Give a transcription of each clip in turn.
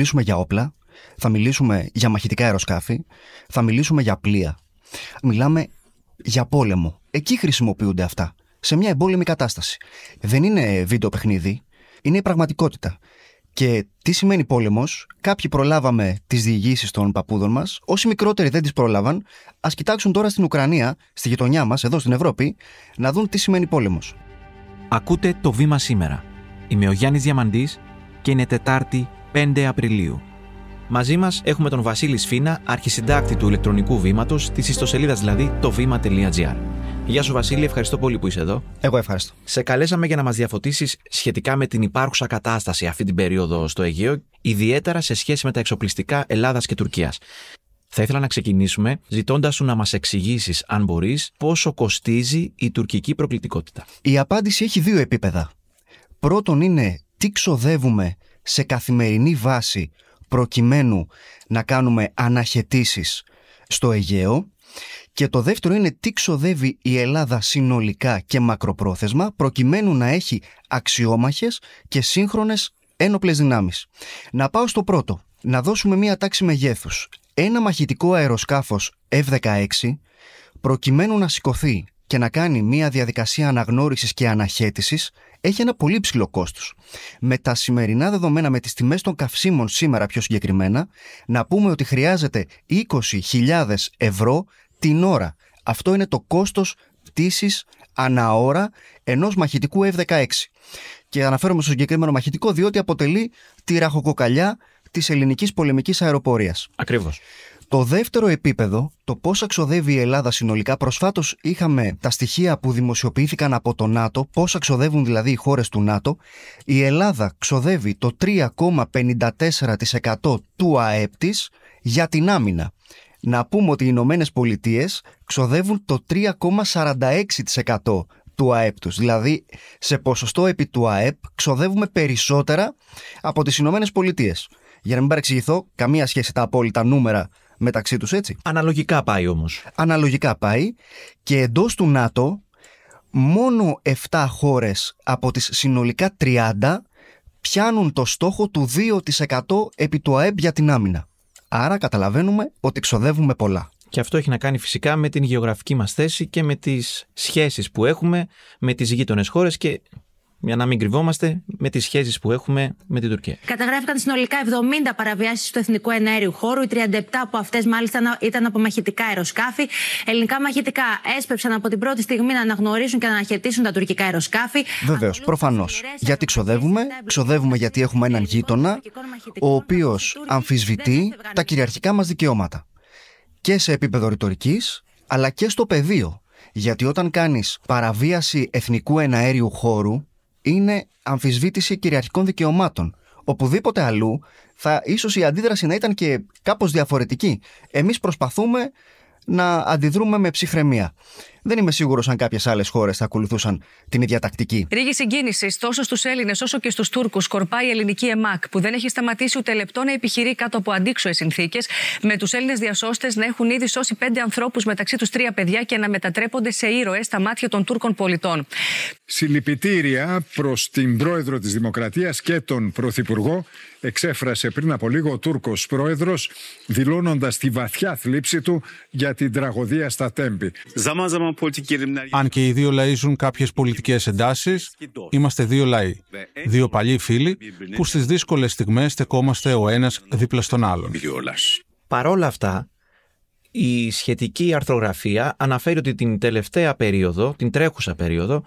μιλήσουμε για όπλα, θα μιλήσουμε για μαχητικά αεροσκάφη, θα μιλήσουμε για πλοία. Μιλάμε για πόλεμο. Εκεί χρησιμοποιούνται αυτά. Σε μια εμπόλεμη κατάσταση. Δεν είναι βίντεο παιχνίδι, είναι η πραγματικότητα. Και τι σημαίνει πόλεμος, κάποιοι προλάβαμε τις διηγήσεις των παππούδων μας, όσοι μικρότεροι δεν τις πρόλαβαν, ας κοιτάξουν τώρα στην Ουκρανία, στη γειτονιά μας, εδώ στην Ευρώπη, να δουν τι σημαίνει πόλεμος. Ακούτε το βήμα σήμερα. Είμαι ο Γιάννης Διαμαντής και είναι Τετάρτη 5 Απριλίου. Μαζί μας έχουμε τον Βασίλη Σφίνα, αρχισυντάκτη του ηλεκτρονικού βήματος, της ιστοσελίδας δηλαδή το βήμα.gr. Γεια σου, Βασίλη, ευχαριστώ πολύ που είσαι εδώ. Εγώ ευχαριστώ. Σε καλέσαμε για να μας διαφωτίσεις σχετικά με την υπάρχουσα κατάσταση αυτή την περίοδο στο Αιγαίο, ιδιαίτερα σε σχέση με τα εξοπλιστικά Ελλάδας και Τουρκίας. Θα ήθελα να ξεκινήσουμε ζητώντας σου να μας εξηγήσεις, αν μπορείς, πόσο κοστίζει η τουρκική προκλητικότητα. Η απάντηση έχει δύο επίπεδα. Πρώτον είναι τι ξοδεύουμε σε καθημερινή βάση προκειμένου να κάνουμε αναχαιτήσεις στο Αιγαίο και το δεύτερο είναι τι ξοδεύει η Ελλάδα συνολικά και μακροπρόθεσμα προκειμένου να έχει αξιόμαχες και σύγχρονες ένοπλες δυνάμεις. Να πάω στο πρώτο, να δώσουμε μία τάξη μεγέθους. Ένα μαχητικό αεροσκάφος F-16 προκειμένου να σηκωθεί και να κάνει μία διαδικασία αναγνώρισης και αναχέτησης έχει ένα πολύ ψηλό κόστος. Με τα σημερινά δεδομένα, με τις τιμές των καυσίμων σήμερα πιο συγκεκριμένα, να πούμε ότι χρειάζεται 20.000 ευρώ την ώρα. Αυτό είναι το κόστος πτήσης ανά ώρα ενός μαχητικού F-16. Και αναφέρομαι στο συγκεκριμένο μαχητικό διότι αποτελεί τη ραχοκοκαλιά της ελληνικής πολεμικής αεροπορίας. Ακριβώς. Το δεύτερο επίπεδο, το πώς ξοδεύει η Ελλάδα συνολικά, προσφάτως είχαμε τα στοιχεία που δημοσιοποιήθηκαν από το ΝΑΤΟ, πώς ξοδεύουν δηλαδή οι χώρες του ΝΑΤΟ. Η Ελλάδα ξοδεύει το 3,54% του ΑΕΠ της για την άμυνα. Να πούμε ότι οι Ηνωμένες Πολιτείες ξοδεύουν το 3,46% του ΑΕΠ τους. Δηλαδή, σε ποσοστό επί του ΑΕΠ ξοδεύουμε περισσότερα από τις Ηνωμένες Πολιτείες. Για να μην παρεξηγηθώ, καμία σχέση τα απόλυτα νούμερα μεταξύ τους έτσι. Αναλογικά πάει όμως. Αναλογικά πάει και εντός του ΝΑΤΟ μόνο 7 χώρες από τις συνολικά 30 πιάνουν το στόχο του 2% επί του ΑΕΠ για την άμυνα. Άρα καταλαβαίνουμε ότι ξοδεύουμε πολλά. Και αυτό έχει να κάνει φυσικά με την γεωγραφική μας θέση και με τις σχέσεις που έχουμε με τις γείτονες χώρες και για να μην κρυβόμαστε με τις σχέσεις που έχουμε με την Τουρκία. Καταγράφηκαν συνολικά 70 παραβιάσεις του εθνικού εναέριου χώρου. Οι 37 από αυτές μάλιστα ήταν από μαχητικά αεροσκάφη. Ελληνικά μαχητικά έσπευσαν από την πρώτη στιγμή να αναγνωρίσουν και να αναχαιτήσουν τα τουρκικά αεροσκάφη. Βεβαίως, προφανώς. Γιατί ξοδεύουμε, ξοδεύουμε γιατί έχουμε έναν γείτονα, ο οποίος αμφισβητεί τα κυριαρχικά μας δικαιώματα. Και σε επίπεδο ρητορικής, αλλά και στο πεδίο. Γιατί όταν κάνεις παραβίαση εθνικού εναέριου χώρου, είναι αμφισβήτηση κυριαρχικών δικαιωμάτων. Οπουδήποτε αλλού θα ίσως η αντίδραση να ήταν και κάπως διαφορετική. Εμείς προσπαθούμε να αντιδρούμε με ψυχραιμία. Δεν είμαι σίγουρος αν κάποιες άλλες χώρες θα ακολουθούσαν την ίδια τακτική. Ρίγη συγκίνησης τόσο στους Έλληνες όσο και στους Τούρκους σκορπάει η ελληνική ΕΜΑΚ, που δεν έχει σταματήσει ούτε λεπτό να επιχειρεί κάτω από αντίξωες συνθήκες, με τους Έλληνες διασώστες να έχουν ήδη σώσει πέντε ανθρώπους, μεταξύ τους τρία παιδιά, και να μετατρέπονται σε ήρωες στα μάτια των Τούρκων πολιτών. Συλληπιτήρια προς την πρόεδρο της Δημοκρατίας και τον πρωθυπουργό εξέφρασε πριν από λίγο ο Τούρκος πρόεδρος δηλώνοντας τη βαθιά θλίψη του για την τραγωδία στα Τέμπη. Αν και οι δύο λαοί ζουν κάποιες πολιτικές εντάσεις, είμαστε δύο λαοί, δύο παλιοί φίλοι που στις δύσκολες στιγμές στεκόμαστε ο ένας δίπλα στον άλλον. Παρόλα αυτά, η σχετική αρθρογραφία αναφέρει ότι την τελευταία περίοδο, την τρέχουσα περίοδο,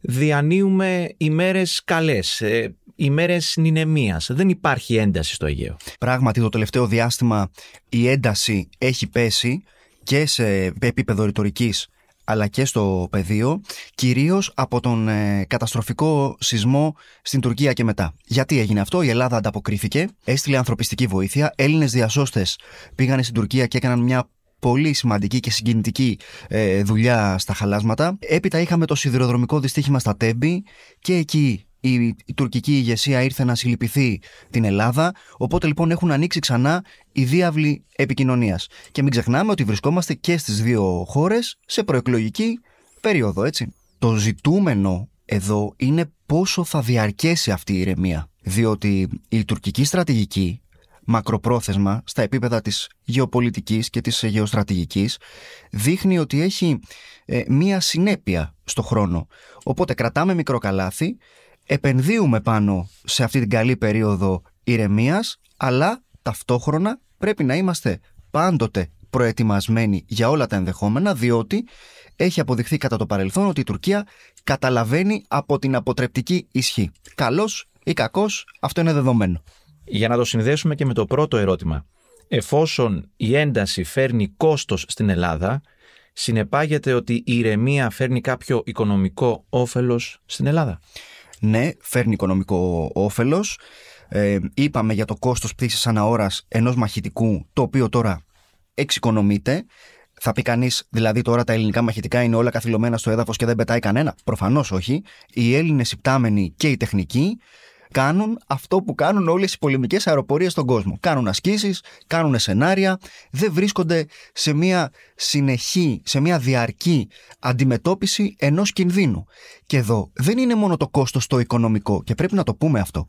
διανύουμε ημέρες καλές, ε, ημέρες νηνεμίας. Δεν υπάρχει ένταση στο Αιγαίο. Πράγματι το τελευταίο διάστημα η ένταση έχει πέσει και σε επίπεδο ρητορικής αλλά και στο πεδίο, κυρίως από τον ε, καταστροφικό σεισμό στην Τουρκία και μετά. Γιατί έγινε αυτό, η Ελλάδα ανταποκρίθηκε, έστειλε ανθρωπιστική βοήθεια, Έλληνες διασώστες πήγαν στην Τουρκία και έκαναν μια πολύ σημαντική και συγκινητική ε, δουλειά στα χαλάσματα. Έπειτα είχαμε το σιδηροδρομικό δυστύχημα στα Τέμπη και εκεί η, η τουρκική ηγεσία ήρθε να συλληπιθεί την Ελλάδα. Οπότε λοιπόν έχουν ανοίξει ξανά οι διάβλοι επικοινωνίας. Και μην ξεχνάμε ότι βρισκόμαστε και στις δύο χώρες σε προεκλογική περίοδο, έτσι. Το ζητούμενο εδώ είναι πόσο θα διαρκέσει αυτή η ηρεμία. Διότι η τουρκική στρατηγική μακροπρόθεσμα στα επίπεδα της γεωπολιτικής και της γεωστρατηγικής δείχνει ότι έχει ε, μία συνέπεια στο χρόνο. Οπότε κρατάμε μικρό καλάθι, επενδύουμε πάνω σε αυτή την καλή περίοδο ηρεμίας, αλλά ταυτόχρονα πρέπει να είμαστε πάντοτε προετοιμασμένοι για όλα τα ενδεχόμενα, διότι έχει αποδειχθεί κατά το παρελθόν ότι η Τουρκία καταλαβαίνει από την αποτρεπτική ισχύ. Καλός ή κακός, αυτό είναι δεδομένο. Για να το συνδέσουμε και με το πρώτο ερώτημα. Εφόσον η ένταση φέρνει κόστος στην Ελλάδα, συνεπάγεται ότι η ηρεμία φέρνει κάποιο οικονομικό όφελος στην Ελλάδα; Ναι, φέρνει οικονομικό όφελος. Ε, είπαμε για το κόστος πτήσης αναώρας ενός μαχητικού, το οποίο τώρα εξοικονομείται. Θα πει κανείς, δηλαδή τώρα τα ελληνικά μαχητικά είναι όλα καθυλωμένα στο έδαφος και δεν πετάει κανένα; Προφανώς όχι. Οι Έλληνες υπτάμενοι και οι τεχνικοί κάνουν αυτό που κάνουν όλες οι πολεμικές αεροπορίες στον κόσμο. Κάνουν ασκήσεις, κάνουν σενάρια, δεν βρίσκονται σε μια συνεχή, σε μια διαρκή αντιμετώπιση ενός κινδύνου. Και εδώ δεν είναι μόνο το κόστος το οικονομικό, και πρέπει να το πούμε αυτό.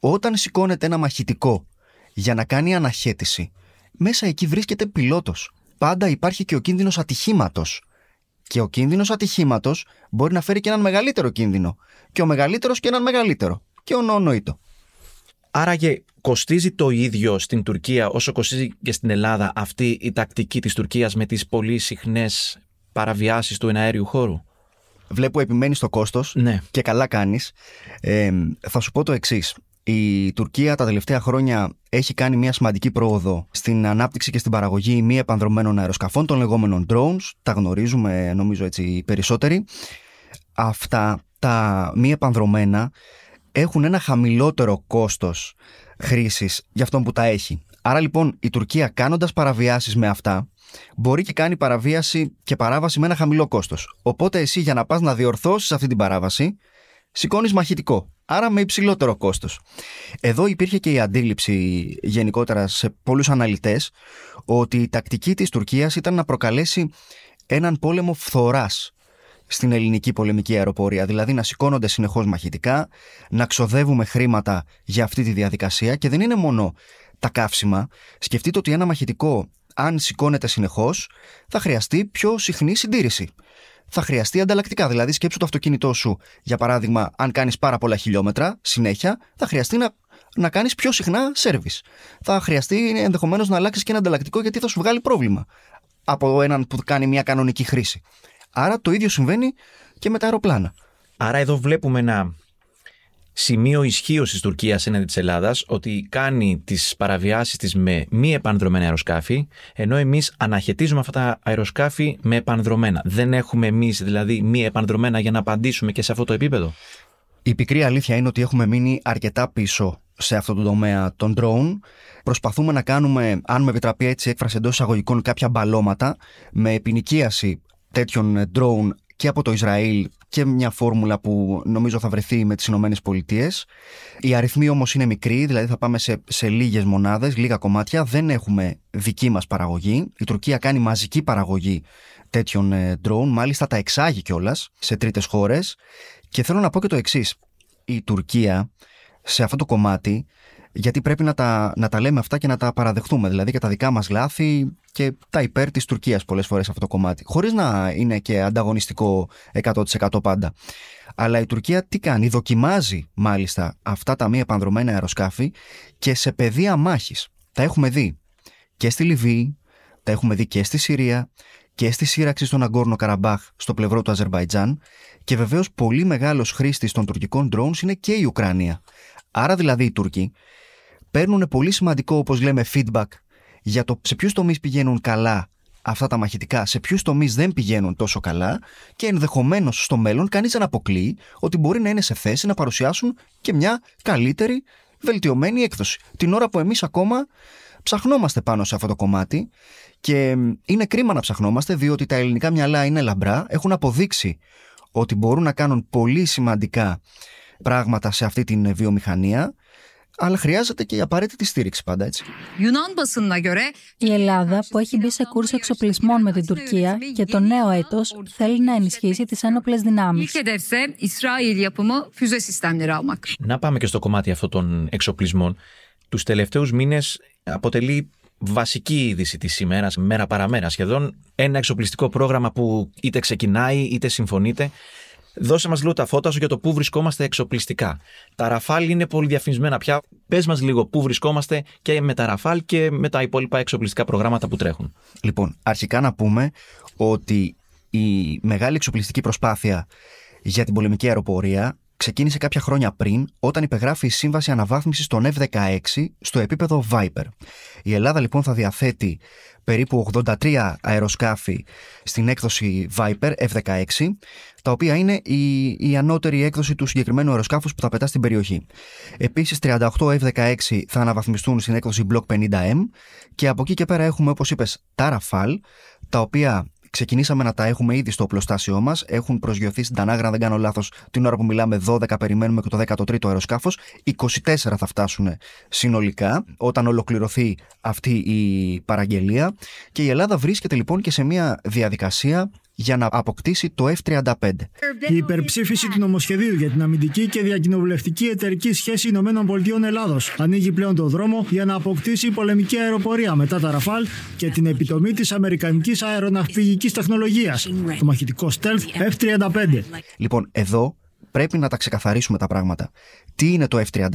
Όταν σηκώνεται ένα μαχητικό για να κάνει αναχέτηση, μέσα εκεί βρίσκεται πιλότος πάντα υπάρχει και ο κίνδυνος ατυχήματος. Και ο κίνδυνος ατυχήματος μπορεί να φέρει και έναν μεγαλύτερο κίνδυνο. Και ο μεγαλύτερος και έναν μεγαλύτερο. Και ο νοονοήτο. Άραγε κοστίζει το ίδιο στην Τουρκία όσο κοστίζει και στην Ελλάδα αυτή η τακτική της Τουρκίας με τις πολύ συχνές παραβιάσεις του εναέριου χώρου; Βλέπω επιμένεις στο κόστος ναι. και καλά κάνεις. Ε, θα σου πω το εξής. Η Τουρκία τα τελευταία χρόνια έχει κάνει μια σημαντική πρόοδο στην ανάπτυξη και στην παραγωγή μη επανδρομένων αεροσκαφών, των λεγόμενων drones. Τα γνωρίζουμε νομίζω έτσι οι περισσότεροι. Αυτά τα μη επανδρομένα έχουν ένα χαμηλότερο κόστος χρήσης για αυτόν που τα έχει. Άρα λοιπόν η Τουρκία κάνοντας παραβιάσεις με αυτά μπορεί και κάνει παραβίαση και παράβαση με ένα χαμηλό κόστος. Οπότε εσύ για να πας να διορθώσεις αυτή την παράβαση σηκώνεις μαχητικό. Άρα με υψηλότερο κόστος. Εδώ υπήρχε και η αντίληψη γενικότερα σε πολλούς αναλυτές ότι η τακτική της Τουρκίας ήταν να προκαλέσει έναν πόλεμο φθοράς στην ελληνική πολεμική αεροπορία. Δηλαδή να σηκώνονται συνεχώς μαχητικά, να ξοδεύουμε χρήματα για αυτή τη διαδικασία και δεν είναι μόνο τα καύσιμα. Σκεφτείτε ότι ένα μαχητικό, αν σηκώνεται συνεχώς, θα χρειαστεί πιο συχνή συντήρηση θα χρειαστεί ανταλλακτικά. Δηλαδή, σκέψου το αυτοκίνητό σου, για παράδειγμα, αν κάνεις πάρα πολλά χιλιόμετρα συνέχεια, θα χρειαστεί να, να κάνεις πιο συχνά σερβις. Θα χρειαστεί ενδεχομένως να αλλάξεις και ένα ανταλλακτικό γιατί θα σου βγάλει πρόβλημα από έναν που κάνει μια κανονική χρήση. Άρα το ίδιο συμβαίνει και με τα αεροπλάνα. Άρα εδώ βλέπουμε ένα σημείο ισχύω τη Τουρκίας έναντι της Ελλάδας ότι κάνει τις παραβιάσεις της με μη επανδρομένα αεροσκάφη, ενώ εμείς αναχαιτίζουμε αυτά τα αεροσκάφη με επανδρομένα. Δεν έχουμε εμείς δηλαδή μη επανδρομένα για να απαντήσουμε και σε αυτό το επίπεδο; Η πικρή αλήθεια είναι ότι έχουμε μείνει αρκετά πίσω σε αυτό το τομέα των drone. Προσπαθούμε να κάνουμε, αν με επιτραπεί έτσι έκφραση εντός εισαγωγικών, κάποια μπαλώματα με επινοικίαση τέτοιων drone και από το Ισραήλ και μια φόρμουλα που νομίζω θα βρεθεί με τις Ηνωμένες Πολιτείες. Οι αριθμοί όμως είναι μικροί, δηλαδή θα πάμε σε, σε λίγες μονάδες, λίγα κομμάτια. Δεν έχουμε δική μας παραγωγή. Η Τουρκία κάνει μαζική παραγωγή τέτοιων ε, drone, μάλιστα τα εξάγει κιόλας σε τρίτες χώρες. Και θέλω να πω και το εξής. Η Τουρκία σε αυτό το κομμάτι γιατί πρέπει να τα, να τα λέμε αυτά και να τα παραδεχτούμε. Δηλαδή και τα δικά μας λάθη και τα υπέρ της Τουρκίας πολλές φορές αυτό το κομμάτι. Χωρίς να είναι και ανταγωνιστικό 100% πάντα. Αλλά η Τουρκία τι κάνει, δοκιμάζει μάλιστα αυτά τα μη επανδρομένα αεροσκάφη και σε πεδία μάχης. Τα έχουμε δει και στη Λιβύη, τα έχουμε δει και στη Συρία και στη σύραξη στον Αγκόρνο Καραμπάχ στο πλευρό του Αζερβαϊτζάν και βεβαίως πολύ μεγάλος χρήστης των τουρκικών drones είναι και η Ουκρανία. Άρα δηλαδή οι Τούρκοι παίρνουν πολύ σημαντικό, όπως λέμε, feedback για το σε ποιους τομείς πηγαίνουν καλά αυτά τα μαχητικά, σε ποιους τομείς δεν πηγαίνουν τόσο καλά και ενδεχομένως στο μέλλον κανείς δεν αποκλείει ότι μπορεί να είναι σε θέση να παρουσιάσουν και μια καλύτερη, βελτιωμένη έκδοση. Την ώρα που εμείς ακόμα ψαχνόμαστε πάνω σε αυτό το κομμάτι και είναι κρίμα να ψαχνόμαστε διότι τα ελληνικά μυαλά είναι λαμπρά, έχουν αποδείξει ότι μπορούν να κάνουν πολύ σημαντικά πράγματα σε αυτή την βιομηχανία αλλά χρειάζεται και η απαραίτητη στήριξη πάντα έτσι. Η Ελλάδα που έχει μπει σε κούρσα εξοπλισμών με την Τουρκία και το νέο έτος θέλει να ενισχύσει τις ένοπλες δυνάμεις. Να πάμε και στο κομμάτι αυτό των εξοπλισμών. τους τελευταίους μήνες αποτελεί βασική είδηση της ημέρας, μέρα παραμέρα σχεδόν, ένα εξοπλιστικό πρόγραμμα που είτε ξεκινάει είτε συμφωνείται. Δώσε μας λίγο τα φώτα σου για το πού βρισκόμαστε εξοπλιστικά. Τα Ραφάλ είναι πολύ διαφημισμένα πια. Πες μας λίγο πού βρισκόμαστε και με τα Ραφάλ και με τα υπόλοιπα εξοπλιστικά προγράμματα που τρέχουν. Λοιπόν, αρχικά να πούμε ότι η μεγάλη εξοπλιστική προσπάθεια για την πολεμική αεροπορία ξεκίνησε κάποια χρόνια πριν όταν υπεγράφει η σύμβαση αναβάθμισης των F-16 στο επίπεδο Viper. Η Ελλάδα λοιπόν θα διαθέτει περίπου 83 αεροσκάφη στην έκδοση Viper F-16 τα οποία είναι η, η ανώτερη έκδοση του συγκεκριμένου αεροσκάφους που θα πετά στην περιοχή. Επίσης 38 F-16 θα αναβαθμιστούν στην έκδοση Block 50M και από εκεί και πέρα έχουμε όπως είπες τα Rafale τα οποία Ξεκινήσαμε να τα έχουμε ήδη στο οπλοστάσιό μας. Έχουν προσγειωθεί στην Τανάγρα, αν δεν κάνω λάθος, την ώρα που μιλάμε 12, περιμένουμε και το 13ο αεροσκάφος. 24 θα φτάσουν συνολικά όταν ολοκληρωθεί αυτή η παραγγελία. Και η Ελλάδα βρίσκεται λοιπόν και σε μια διαδικασία για να αποκτήσει το F-35. Η υπερψήφιση του νομοσχεδίου για την αμυντική και διακοινοβουλευτική εταιρική σχέση Ηνωμένων Πολιτείων Ελλάδος ανοίγει πλέον το δρόμο για να αποκτήσει πολεμική αεροπορία μετά τα Ραφάλ και την επιτομή της Αμερικανικής αεροναυπηγικής τεχνολογίας, το μαχητικό Stealth F-35. Λοιπόν, εδώ πρέπει να τα ξεκαθαρίσουμε τα πράγματα. Τι είναι το F-35,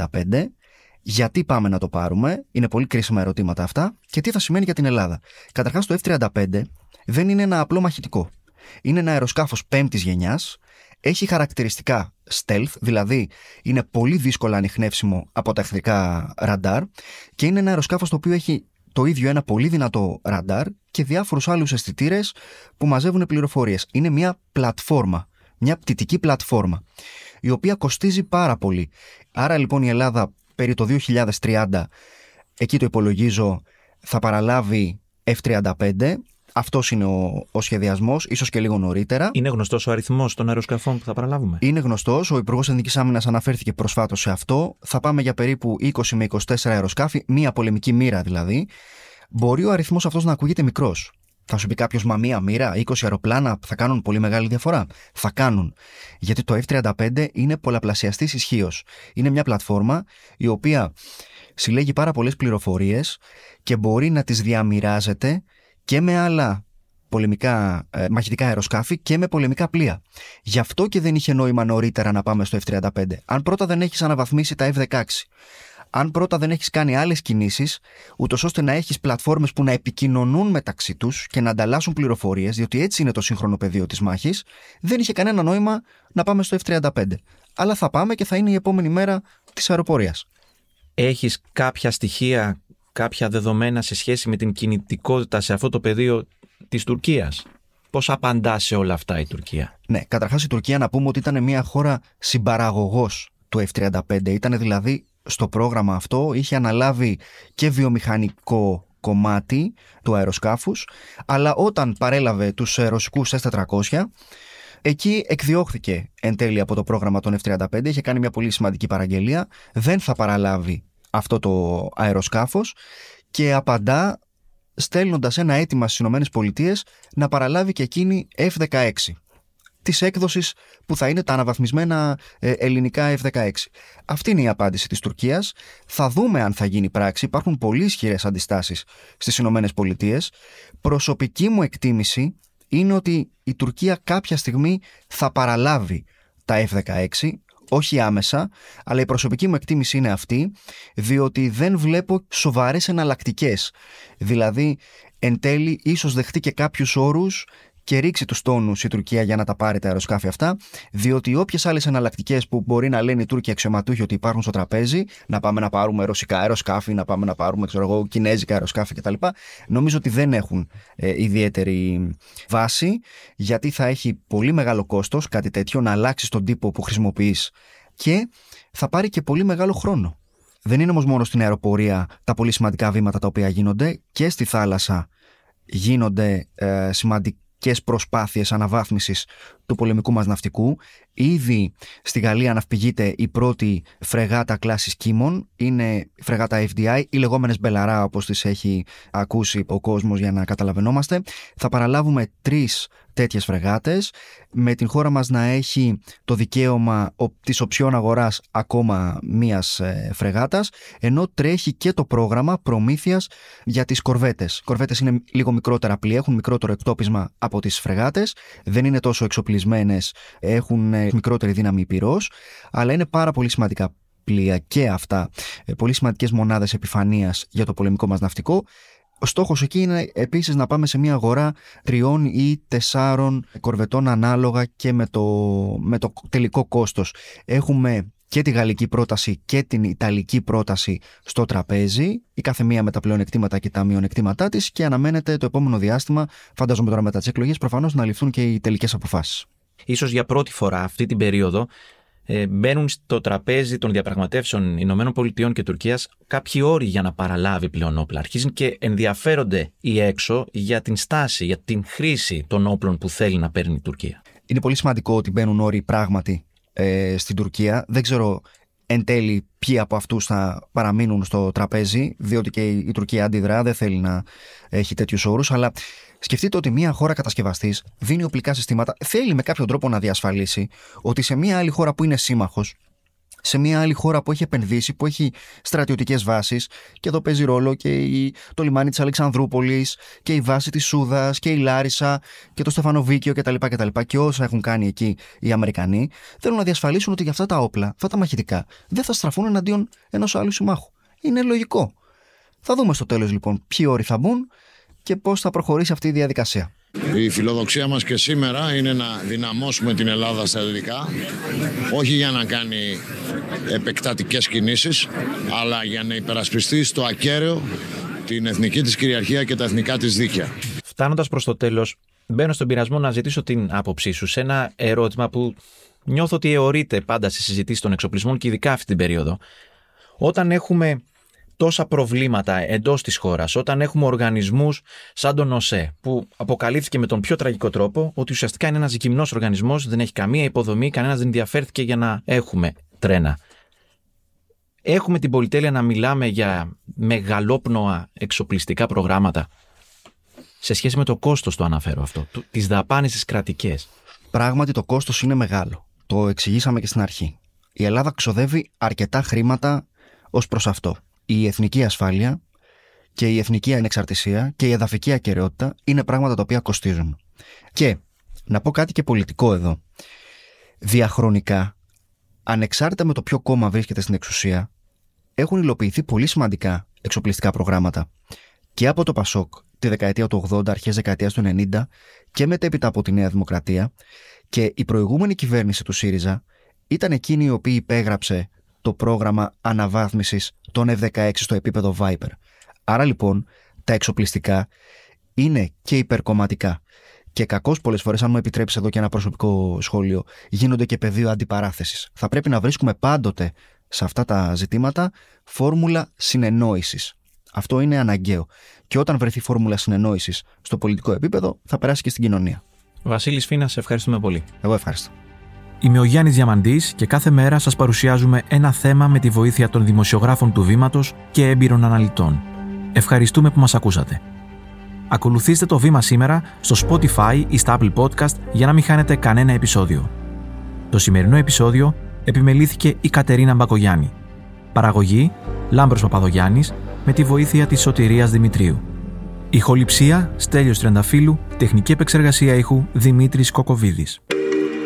γιατί πάμε να το πάρουμε, είναι πολύ κρίσιμα ερωτήματα αυτά, και τι θα σημαίνει για την Ελλάδα. Καταρχάς, το F-35 δεν είναι ένα απλό μαχητικό. Είναι ένα αεροσκάφος πέμπτης γενιάς, έχει χαρακτηριστικά stealth, δηλαδή είναι πολύ δύσκολα ανοιχνεύσιμο από τα εχθρικά ραντάρ και είναι ένα αεροσκάφος το οποίο έχει το ίδιο ένα πολύ δυνατό ραντάρ και διάφορους άλλους αισθητήρες που μαζεύουν πληροφορίες. Είναι μια πλατφόρμα, μια πτυτική πλατφόρμα, η οποία κοστίζει πάρα πολύ. Άρα λοιπόν η Ελλάδα περί το 2030, εκεί το υπολογίζω, θα παραλάβει F-35 αυτός είναι ο, ο σχεδιασμός, ίσως και λίγο νωρίτερα. Είναι γνωστός ο αριθμός των αεροσκαφών που θα παραλάβουμε; Είναι γνωστός. Ο Υπουργός Εθνική Άμυνας αναφέρθηκε προσφάτως σε αυτό. Θα πάμε για περίπου 20 με 24 αεροσκάφη, μία πολεμική μοίρα δηλαδή. Μπορεί ο αριθμός αυτός να ακούγεται μικρός; Θα σου πει κάποιος, μα μία μοίρα, 20 αεροπλάνα θα κάνουν πολύ μεγάλη διαφορά. Θα κάνουν. Γιατί το F-35 είναι πολλαπλασιαστής ισχύως. Είναι μια πλατφόρμα η οποία συλλέγει πάρα πολλές πληροφορίες και μπορεί να τις διαμοιράζεται και με άλλα πολεμικά, ε, μαχητικά αεροσκάφη και με πολεμικά πλοία. Γι' αυτό και δεν είχε νόημα νωρίτερα να πάμε στο F-35. Αν πρώτα δεν έχεις αναβαθμίσει τα F-16, αν πρώτα δεν έχεις κάνει άλλες κινήσεις, ούτως ώστε να έχεις πλατφόρμες που να επικοινωνούν μεταξύ τους και να ανταλλάσσουν πληροφορίες, διότι έτσι είναι το σύγχρονο πεδίο της μάχης, δεν είχε κανένα νόημα να πάμε στο F-35. Αλλά θα πάμε και θα είναι η επόμενη μέρα της αεροπορίας. Έχεις κάποια στοιχεία κάποια δεδομένα σε σχέση με την κινητικότητα σε αυτό το πεδίο της Τουρκίας. Πώς απαντά σε όλα αυτά η Τουρκία; Ναι, καταρχάς η Τουρκία να πούμε ότι ήταν μια χώρα συμπαραγωγός του F-35. Ήταν δηλαδή στο πρόγραμμα αυτό, είχε αναλάβει και βιομηχανικό κομμάτι του αεροσκάφους, αλλά όταν παρέλαβε τους ρωσικούς S-400, Εκεί εκδιώχθηκε εν τέλει από το πρόγραμμα των F-35, είχε κάνει μια πολύ σημαντική παραγγελία, δεν θα παραλάβει αυτό το αεροσκάφος και απαντά στέλνοντας ένα αίτημα στις ΗΠΑ να παραλάβει και εκείνη F-16 της έκδοσης που θα είναι τα αναβαθμισμένα ε, ελληνικά F-16. Αυτή είναι η απάντηση της Τουρκίας. Θα δούμε αν θα γίνει πράξη. Υπάρχουν πολύ ισχυρές αντιστάσεις στις Ηνωμένες Πολιτείες. Προσωπική μου εκτίμηση είναι ότι η Τουρκία κάποια στιγμή θα παραλάβει τα F-16 όχι άμεσα, αλλά η προσωπική μου εκτίμηση είναι αυτή, διότι δεν βλέπω σοβαρές εναλλακτικές. Δηλαδή, εν τέλει, ίσως δεχτεί και κάποιους όρους και ρίξει τους τόνους η Τουρκία για να τα πάρει τα αεροσκάφη αυτά, διότι όποιες άλλες εναλλακτικές που μπορεί να λένε οι Τούρκοι αξιωματούχοι ότι υπάρχουν στο τραπέζι, να πάμε να πάρουμε ρωσικά αεροσκάφη, να πάμε να πάρουμε ξέρω εγώ, κινέζικα αεροσκάφη κτλ., νομίζω ότι δεν έχουν ε, ιδιαίτερη βάση, γιατί θα έχει πολύ μεγάλο κόστος κάτι τέτοιο να αλλάξει τον τύπο που χρησιμοποιείς και θα πάρει και πολύ μεγάλο χρόνο. Δεν είναι όμως μόνο στην αεροπορία τα πολύ σημαντικά βήματα τα οποία γίνονται και στη θάλασσα γίνονται ε, σημαντικά και προσπάθειες αναβάθμισης του πολεμικού μας ναυτικού Ήδη στη Γαλλία αναυπηγείται η πρώτη φρεγάτα κλάσης Κίμων, είναι η φρεγάτα FDI, οι λεγόμενες Μπελαρά όπως τις έχει ακούσει ο κόσμος για να καταλαβαινόμαστε. Θα παραλάβουμε τρεις τέτοιες φρεγάτες, με την χώρα μας να έχει το δικαίωμα της option αγοράς ακόμα μίας ε, φρεγάτας, ενώ τρέχει και το πρόγραμμα προμήθειας για τις κορβέτες. Κορβέτες είναι λίγο μικρότερα πλοία, έχουν μικρότερο εκτόπισμα από τις φρεγάτες, δεν είναι τόσο εξοπλισμένες, έχουν ε, μικρότερη δύναμη πυρός, αλλά είναι πάρα πολύ σημαντικά πλοία και αυτά, ε, πολύ σημαντικές μονάδες επιφανείας για το πολεμικό μας ναυτικό ο στόχος εκεί είναι επίσης να πάμε σε μια αγορά τριών ή τεσσάρων κορβετών ανάλογα και με το, με το τελικό κόστος. Έχουμε και τη γαλλική πρόταση και την ιταλική πρόταση στο τραπέζι, η κάθε μία με τα πλεονεκτήματα και τα μειονεκτήματά της και αναμένεται το επόμενο διάστημα, φαντάζομαι τώρα μετά τις εκλογές, προφανώς να ληφθούν και οι τελικές αποφάσεις. Ίσως για πρώτη φορά αυτή την περίοδο ε, μπαίνουν στο τραπέζι των διαπραγματεύσεων Ηνωμένων Πολιτειών και Τουρκίας κάποιοι όροι για να παραλάβει πλέον όπλα. Αρχίζουν και ενδιαφέρονται οι έξω για την στάση, για την χρήση των όπλων που θέλει να παίρνει η Τουρκία. Είναι πολύ σημαντικό ότι μπαίνουν όροι πράγματι ε, στην Τουρκία. Δεν ξέρω εν τέλει ποιοι από αυτούς θα παραμείνουν στο τραπέζι, διότι και η Τουρκία αντιδρά, δεν θέλει να έχει τέτοιους όρους, αλλά Σκεφτείτε ότι μια χώρα κατασκευαστής δίνει οπλικά συστήματα, θέλει με κάποιο τρόπο να διασφαλίσει ότι σε μια άλλη χώρα που είναι σύμμαχος, σε μια άλλη χώρα που έχει επενδύσει, που έχει στρατιωτικές βάσεις, και εδώ παίζει ρόλο και η, το λιμάνι της Αλεξανδρούπολης και η βάση της Σούδας και η Λάρισα και το Στεφανοβίκιο κτλ. Και, και, και όσα έχουν κάνει εκεί οι Αμερικανοί, θέλουν να διασφαλίσουν ότι για αυτά τα όπλα, αυτά τα μαχητικά, δεν θα στραφούν εναντίον ενός άλλου συμμάχου. Είναι λογικό. Θα δούμε στο τέλος λοιπόν ποιοι όροι θα μπουν και πώς θα προχωρήσει αυτή η διαδικασία. Η φιλοδοξία μας και σήμερα είναι να δυναμώσουμε την Ελλάδα στα δυτικά, όχι για να κάνει επεκτατικές κινήσεις, αλλά για να υπερασπιστεί στο ακέραιο την εθνική της κυριαρχία και τα εθνικά της δίκαια. Φτάνοντας προς το τέλος, μπαίνω στον πειρασμό να ζητήσω την άποψή σου σε ένα ερώτημα που νιώθω ότι αιωρείται πάντα σε συζητήσεις των εξοπλισμών και ειδικά αυτή την περίοδο. Όταν έχουμε τόσα προβλήματα εντός της χώρας, όταν έχουμε οργανισμούς σαν τον ΟΣΕ, που αποκαλύφθηκε με τον πιο τραγικό τρόπο ότι ουσιαστικά είναι ένας γυμνός οργανισμός, δεν έχει καμία υποδομή, κανένας δεν ενδιαφέρθηκε για να έχουμε τρένα. Έχουμε την πολυτέλεια να μιλάμε για μεγαλόπνοα εξοπλιστικά προγράμματα. Σε σχέση με το κόστος το αναφέρω αυτό, τις δαπάνες τις κρατικές. Πράγματι το κόστος είναι μεγάλο. Το εξηγήσαμε και στην αρχή. Η Ελλάδα ξοδεύει αρκετά χρήματα ως προς αυτό η εθνική ασφάλεια και η εθνική ανεξαρτησία και η εδαφική ακαιρεότητα είναι πράγματα τα οποία κοστίζουν. Και να πω κάτι και πολιτικό εδώ. Διαχρονικά, ανεξάρτητα με το ποιο κόμμα βρίσκεται στην εξουσία, έχουν υλοποιηθεί πολύ σημαντικά εξοπλιστικά προγράμματα. Και από το Πασόκ τη δεκαετία του 80, αρχές δεκαετίας του 90 και μετέπειτα από τη Νέα Δημοκρατία και η προηγούμενη κυβέρνηση του ΣΥΡΙΖΑ ήταν εκείνη η οποία υπέγραψε το πρόγραμμα αναβάθμισης των F-16 στο επίπεδο Viper. Άρα λοιπόν τα εξοπλιστικά είναι και υπερκομματικά. Και κακώς πολλές φορές, αν μου επιτρέψεις εδώ και ένα προσωπικό σχόλιο, γίνονται και πεδίο αντιπαράθεσης. Θα πρέπει να βρίσκουμε πάντοτε σε αυτά τα ζητήματα φόρμουλα συνεννόησης. Αυτό είναι αναγκαίο. Και όταν βρεθεί φόρμουλα συνεννόησης στο πολιτικό επίπεδο, θα περάσει και στην κοινωνία. Βασίλης Φίνας, σε ευχαριστούμε πολύ. Εγώ ευχαριστώ. Είμαι ο Γιάννης Διαμαντής και κάθε μέρα σας παρουσιάζουμε ένα θέμα με τη βοήθεια των δημοσιογράφων του Βήματος και έμπειρων αναλυτών. Ευχαριστούμε που μας ακούσατε. Ακολουθήστε το βήμα σήμερα στο Spotify ή στα Apple Podcast για να μην χάνετε κανένα επεισόδιο. Το σημερινό επεισόδιο επιμελήθηκε η Κατερίνα Μπακογιάννη. Παραγωγή Λάμπρος Παπαδογιάννης με τη βοήθεια της Σωτηρίας Δημητρίου. Ηχοληψία Στέλιος Τρενταφύλου, τεχνική επεξεργασία ήχου Δημήτρης Κοκοβίδης.